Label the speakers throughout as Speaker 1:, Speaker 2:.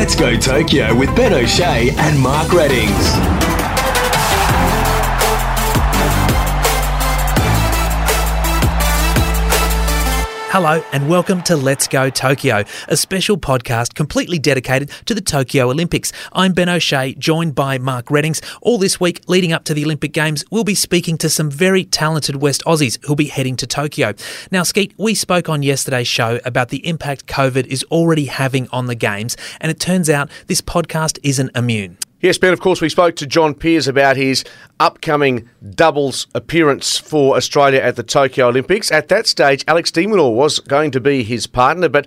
Speaker 1: Let's Go Tokyo with Ben O'Shea and Mark Readings.
Speaker 2: Hello, and welcome to Let's Go Tokyo, a special podcast completely dedicated to the Tokyo Olympics. I'm Ben O'Shea, joined by Mark Readings. All this week leading up to the Olympic Games, we'll be speaking to some very talented West Aussies who'll be heading to Tokyo. Now, Skeet, we spoke on yesterday's show about the impact COVID is already having on the Games, and it turns out this podcast isn't immune.
Speaker 3: Yes, Ben, of course, we spoke to John Peers about his upcoming doubles appearance for Australia at the Tokyo Olympics. At that stage, Alex de Minaur was going to be his partner, but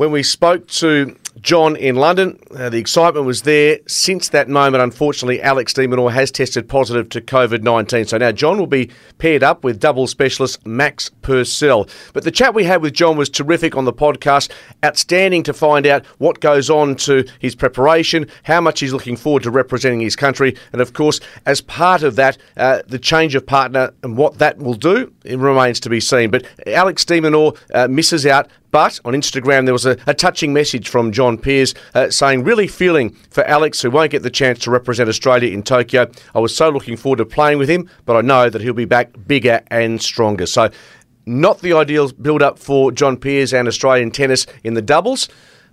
Speaker 3: when we spoke to John in London. Uh, the excitement was there. Since that moment, unfortunately, Alex de Minaur has tested positive to COVID 19. So now John will be paired up with double specialist Max Purcell. But the chat we had with John was terrific on the podcast. Outstanding to find out what goes on to his preparation, how much he's looking forward to representing his country, and of course, as part of that, uh, the change of partner and what that will do, it remains to be seen. But Alex de Minaur uh, misses out but on Instagram, there was a, a touching message from John Peers uh, saying, Really feeling for Alex, who won't get the chance to represent Australia in Tokyo. I was so looking forward to playing with him, but I know that he'll be back bigger and stronger. So, not the ideal build up for John Peers and Australian tennis in the doubles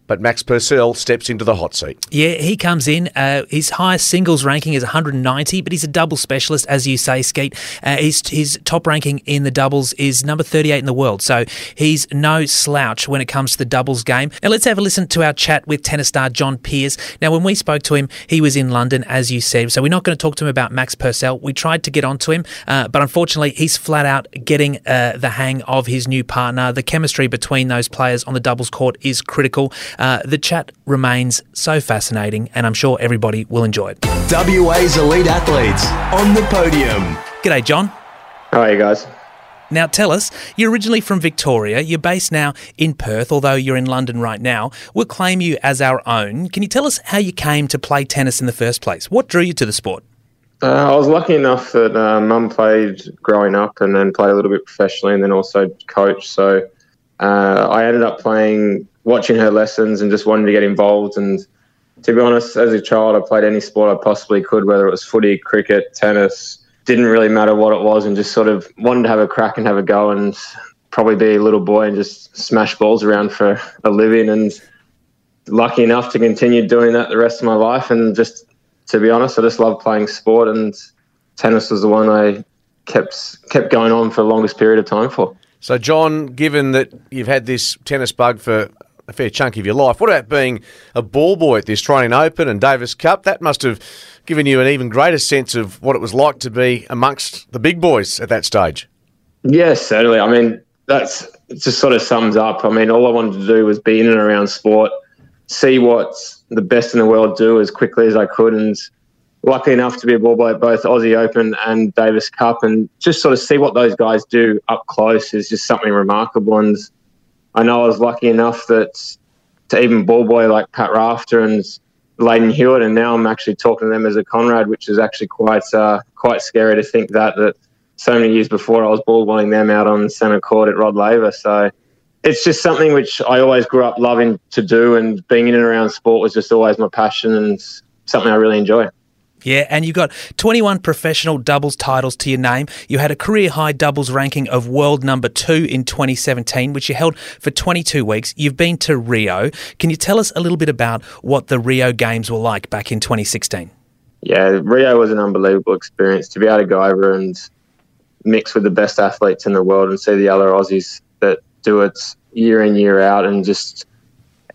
Speaker 3: but Max Purcell steps into the hot seat.
Speaker 2: Yeah, he comes in. Uh, his highest singles ranking is 190, but he's a double specialist, as you say, Skeet. Uh, his, his top ranking in the doubles is number 38 in the world, so he's no slouch when it comes to the doubles game. Now, let's have a listen to our chat with tennis star John Peers. Now, when we spoke to him, he was in London, as you said, so we're not going to talk to him about Max Purcell. We tried to get onto him, uh, but unfortunately, he's flat out getting uh, the hang of his new partner. The chemistry between those players on the doubles court is critical. Uh, the chat remains so fascinating, and I'm sure everybody will enjoy it.
Speaker 1: WA's elite athletes on the podium.
Speaker 2: G'day, John.
Speaker 4: How are you guys?
Speaker 2: Now, tell us, you're originally from Victoria. You're based now in Perth, although you're in London right now. We'll claim you as our own. Can you tell us how you came to play tennis in the first place? What drew you to the sport?
Speaker 4: Uh, I was lucky enough that uh, mum played growing up and then played a little bit professionally and then also coached. So uh, I ended up playing watching her lessons and just wanting to get involved. And to be honest, as a child, I played any sport I possibly could, whether it was footy, cricket, tennis. Didn't really matter what it was, and just sort of wanted to have a crack and have a go, and probably be a little boy and just smash balls around for a living. And lucky enough to continue doing that the rest of my life. And just to be honest, I just love playing sport, and tennis was the one I kept kept going on for the longest period of time for.
Speaker 3: So, John, given that you've had this tennis bug for a fair chunk of your life. What about being a ball boy at the Australian Open and Davis Cup? That must have given you an even greater sense of what it was like to be amongst the big boys at that stage.
Speaker 4: Yes, certainly. I mean, that's just sort of sums up. I mean, all I wanted to do was be in and around sport, see what the best in the world do as quickly as I could, and lucky enough to be a ball boy at both Aussie Open and Davis Cup, and just sort of see what those guys do up close is just something remarkable. And I know I was lucky enough that to even ball boy like Pat Rafter and Lleyton Hewitt, and now I'm actually talking to them as a Conrad, which is actually quite uh, quite scary to think that that so many years before I was ball boying them out on centre court at Rod Laver. So it's just something which I always grew up loving to do, and being in and around sport was just always my passion and something I really enjoy.
Speaker 2: Yeah, and you've got 21 professional doubles titles to your name. You had a career high doubles ranking of world number two in 2017, which you held for 22 weeks. You've been to Rio. Can you tell us a little bit about what the Rio Games were like back in 2016?
Speaker 4: Yeah, Rio was an unbelievable experience to be able to go over and mix with the best athletes in the world and see the other Aussies that do it year in, year out, and just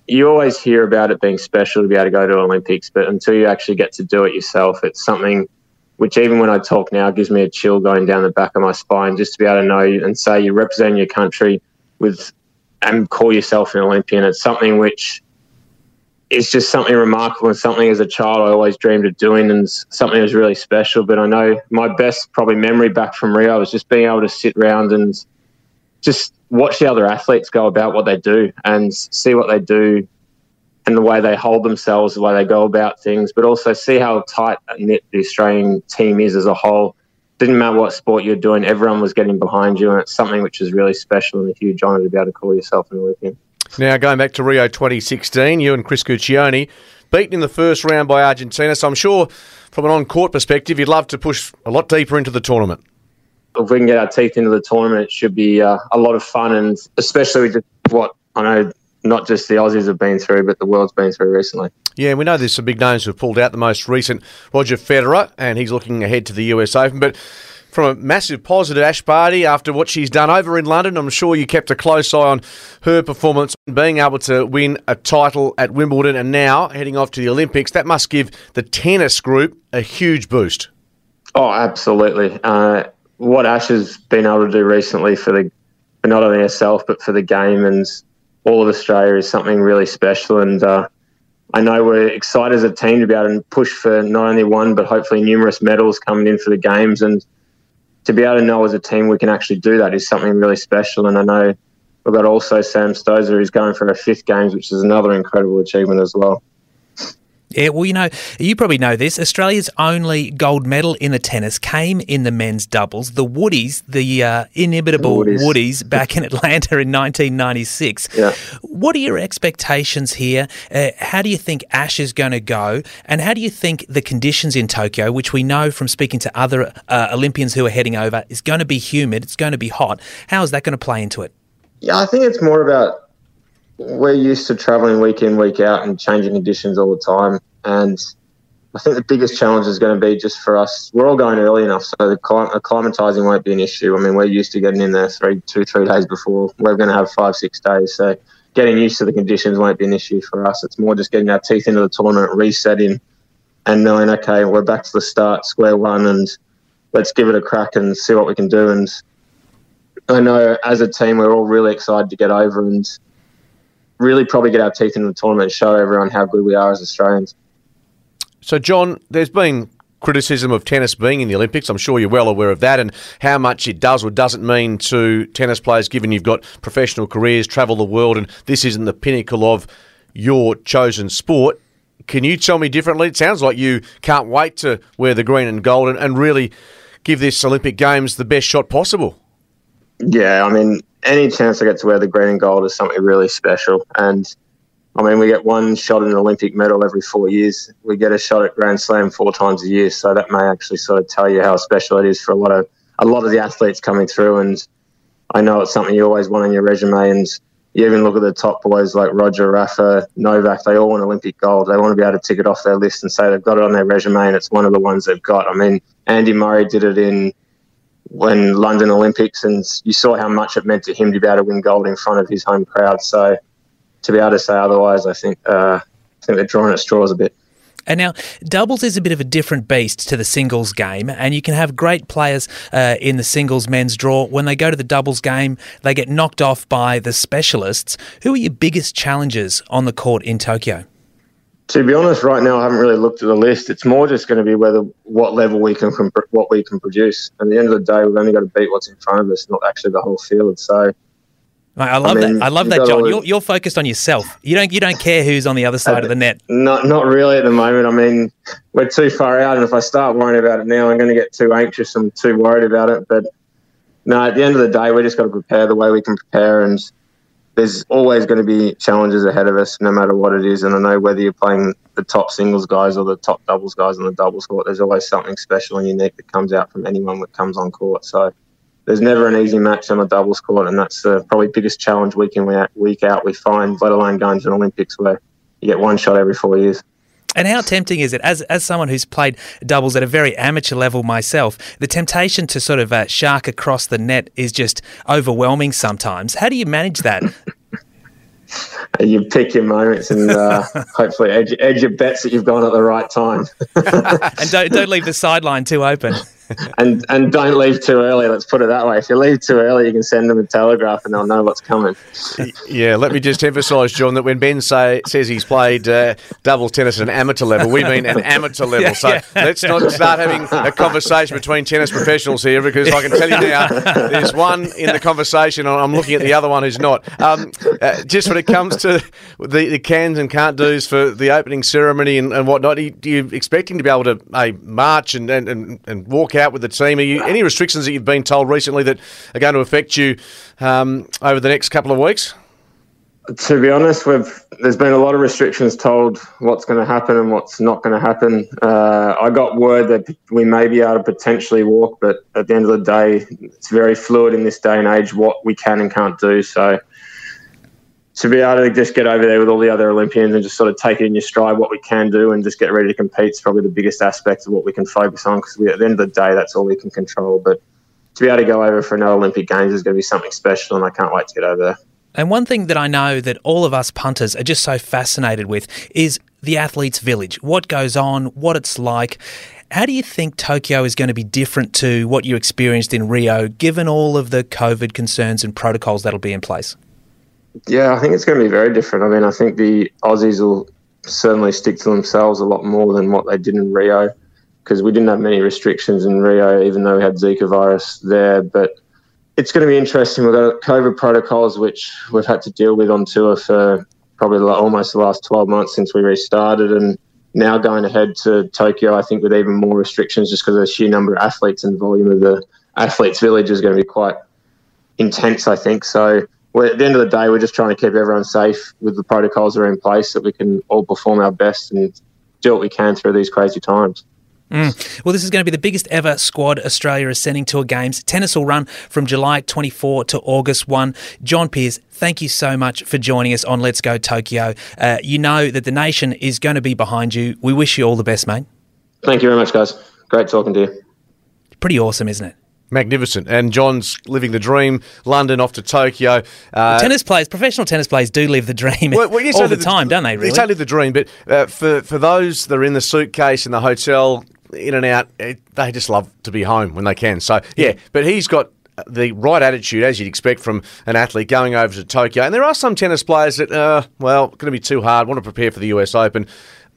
Speaker 4: you always hear about it being special to be able to go to Olympics, but until you actually get to do it yourself, it's something which even when I talk now gives me a chill going down the back of my spine just to be able to know and say you represent your country with and call yourself an Olympian. It's something which is just something remarkable and something as a child I always dreamed of doing and something that was really special. But I know my best probably memory back from Rio was just being able to sit around and just watch the other athletes go about what they do and see what they do and the way they hold themselves, the way they go about things, but also see how tight knit the Australian team is as a whole. Didn't matter what sport you're doing, everyone was getting behind you, and it's something which is really special and a huge honour to be able to call yourself an Olympian.
Speaker 3: Now, going back to Rio 2016, you and Chris Guccione beaten in the first round by Argentina. So I'm sure from an on court perspective, you'd love to push a lot deeper into the tournament.
Speaker 4: If we can get our teeth into the tournament, it should be uh, a lot of fun, and especially with what I know not just the Aussies have been through, but the world's been through recently.
Speaker 3: Yeah, we know there's some big names who've pulled out. The most recent, Roger Federer, and he's looking ahead to the US Open. But from a massive positive, Ash Barty, after what she's done over in London, I'm sure you kept a close eye on her performance, being able to win a title at Wimbledon and now heading off to the Olympics. That must give the tennis group a huge boost.
Speaker 4: Oh, absolutely. Uh, what Ash has been able to do recently for the for not only herself but for the game and all of Australia is something really special. And uh, I know we're excited as a team to be able to push for not only one but hopefully numerous medals coming in for the games and to be able to know as a team we can actually do that is something really special. And I know we've got also Sam Stosur who's going for her fifth games, which is another incredible achievement as well.
Speaker 2: Yeah, well, you know, you probably know this. Australia's only gold medal in the tennis came in the men's doubles. The Woodies, the uh, inimitable the Woodies. Woodies. back in Atlanta in 1996.
Speaker 4: Yeah.
Speaker 2: What are your expectations here? Uh, how do you think Ash is going to go? And how do you think the conditions in Tokyo, which we know from speaking to other uh, Olympians who are heading over, is going to be humid, it's going to be hot. How is that going to play into it?
Speaker 4: Yeah, I think it's more about we're used to traveling week in, week out and changing conditions all the time. And I think the biggest challenge is going to be just for us. We're all going early enough, so the acclimatizing won't be an issue. I mean, we're used to getting in there three, two, three days before. We're going to have five, six days. So getting used to the conditions won't be an issue for us. It's more just getting our teeth into the tournament, resetting, and knowing, okay, we're back to the start, square one, and let's give it a crack and see what we can do. And I know as a team, we're all really excited to get over and really probably get our teeth into the tournament and show everyone how good we are as Australians.
Speaker 3: So, John, there's been criticism of tennis being in the Olympics. I'm sure you're well aware of that and how much it does or doesn't mean to tennis players, given you've got professional careers, travel the world, and this isn't the pinnacle of your chosen sport. Can you tell me differently? It sounds like you can't wait to wear the green and gold and, and really give this Olympic Games the best shot possible.
Speaker 4: Yeah, I mean, any chance I get to wear the green and gold is something really special. And I mean, we get one shot at an Olympic medal every four years. We get a shot at Grand Slam four times a year. So that may actually sort of tell you how special it is for a lot of a lot of the athletes coming through. And I know it's something you always want on your resume. And you even look at the top boys like Roger, Rafa, Novak. They all want Olympic gold. They want to be able to tick it off their list and say they've got it on their resume, and it's one of the ones they've got. I mean, Andy Murray did it in when London Olympics, and you saw how much it meant to him to be able to win gold in front of his home crowd. So to be able to say otherwise, I think uh, I think they're drawing at straws a bit.
Speaker 2: And now, doubles is a bit of a different beast to the singles game, and you can have great players uh, in the singles men's draw. When they go to the doubles game, they get knocked off by the specialists. Who are your biggest challenges on the court in Tokyo?
Speaker 4: To be honest, right now I haven't really looked at the list. It's more just going to be whether what level we can what we can produce. At the end of the day, we've only got to beat what's in front of us, not actually the whole field. So.
Speaker 2: I love I mean, that. I love that, John. You're, you're focused on yourself. You don't you don't care who's on the other side of the net.
Speaker 4: Not not really at the moment. I mean, we're too far out, and if I start worrying about it now, I'm going to get too anxious and too worried about it. But no, at the end of the day, we just got to prepare the way we can prepare, and there's always going to be challenges ahead of us, no matter what it is. And I know whether you're playing the top singles guys or the top doubles guys on the doubles court, there's always something special and unique that comes out from anyone that comes on court. So there's never an easy match on a doubles court, and that's the probably biggest challenge week in week out we find, let alone going to an Olympics where you get one shot every four years.
Speaker 2: And how tempting is it, as as someone who's played doubles at a very amateur level myself, the temptation to sort of uh, shark across the net is just overwhelming sometimes. How do you manage that?
Speaker 4: you pick your moments and uh, hopefully edge, edge your bets that you've gone at the right time.
Speaker 2: and don't, don't leave the sideline too open.
Speaker 4: And and don't leave too early. Let's put it that way. If you leave too early, you can send them a telegraph, and they'll know what's coming.
Speaker 3: Yeah, let me just emphasise, John, that when Ben say, says he's played uh, doubles tennis at an amateur level, we mean an amateur level. Yeah, so yeah. let's not start having a conversation between tennis professionals here, because I can tell you now, there's one in the conversation, and I'm looking at the other one who's not. Um, uh, just when it comes to the, the cans and can't do's for the opening ceremony and, and whatnot, are you expecting to be able to uh, march and, and, and walk out? Out with the team. Are you any restrictions that you've been told recently that are going to affect you um, over the next couple of weeks?
Speaker 4: To be honest, we've there's been a lot of restrictions told what's going to happen and what's not going to happen. Uh, I got word that we may be able to potentially walk, but at the end of the day, it's very fluid in this day and age what we can and can't do. So to be able to just get over there with all the other Olympians and just sort of take it in your stride what we can do and just get ready to compete is probably the biggest aspect of what we can focus on because at the end of the day, that's all we can control. But to be able to go over for another Olympic Games is going to be something special, and I can't wait to get over there.
Speaker 2: And one thing that I know that all of us punters are just so fascinated with is the athletes' village, what goes on, what it's like. How do you think Tokyo is going to be different to what you experienced in Rio, given all of the COVID concerns and protocols that'll be in place?
Speaker 4: Yeah, I think it's going to be very different. I mean, I think the Aussies will certainly stick to themselves a lot more than what they did in Rio because we didn't have many restrictions in Rio, even though we had Zika virus there. But it's going to be interesting. We've got COVID protocols, which we've had to deal with on tour for probably almost the last 12 months since we restarted. And now going ahead to Tokyo, I think with even more restrictions, just because of the sheer number of athletes and volume of the athletes' village is going to be quite intense, I think. So at the end of the day, we're just trying to keep everyone safe with the protocols that are in place so that we can all perform our best and do what we can through these crazy times.
Speaker 2: Mm. Well, this is going to be the biggest ever squad Australia is sending to a games. Tennis will run from July 24 to August 1. John Peers, thank you so much for joining us on Let's Go Tokyo. Uh, you know that the nation is going to be behind you. We wish you all the best, mate.
Speaker 4: Thank you very much, guys. Great talking to you.
Speaker 2: Pretty awesome, isn't it?
Speaker 3: Magnificent. And John's living the dream. London off to Tokyo.
Speaker 2: Uh, tennis players, professional tennis players do live the dream well, well, yes, all the, the time, don't they, really?
Speaker 3: They live the dream. But uh, for, for those that are in the suitcase in the hotel, in and out, it, they just love to be home when they can. So, yeah, but he's got the right attitude, as you'd expect from an athlete going over to Tokyo. And there are some tennis players that, uh, well, going to be too hard, want to prepare for the US Open.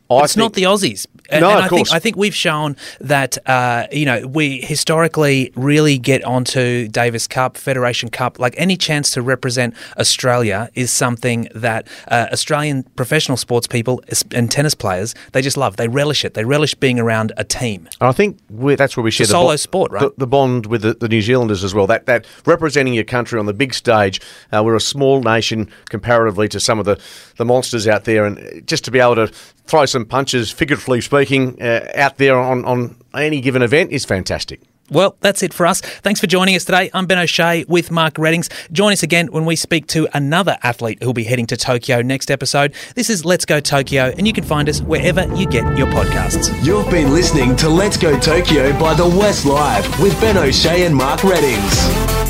Speaker 2: I it's think, not the Aussies.
Speaker 3: And, no,
Speaker 2: and
Speaker 3: I
Speaker 2: think I think we've shown that uh, you know we historically really get onto Davis Cup, Federation Cup, like any chance to represent Australia is something that uh, Australian professional sports people and tennis players they just love. They relish it. They relish being around a team.
Speaker 3: And I think that's where we share
Speaker 2: the solo bo- sport, right?
Speaker 3: The, the, bond with the, the, New Zealanders as well. That that representing your country on the big stage. Uh, we're a small nation comparatively to some of the the monsters out there, and just to be able to throw some punches, figuratively speaking, uh, out there on, on any given event is fantastic.
Speaker 2: Well, that's it for us. Thanks for joining us today. I'm Ben O'Shea with Mark Readings. Join us again when we speak to another athlete who'll be heading to Tokyo next episode. This is Let's Go Tokyo, and you can find us wherever you get your podcasts.
Speaker 1: You've been listening to Let's Go Tokyo by The West Live with Ben O'Shea and Mark Readings.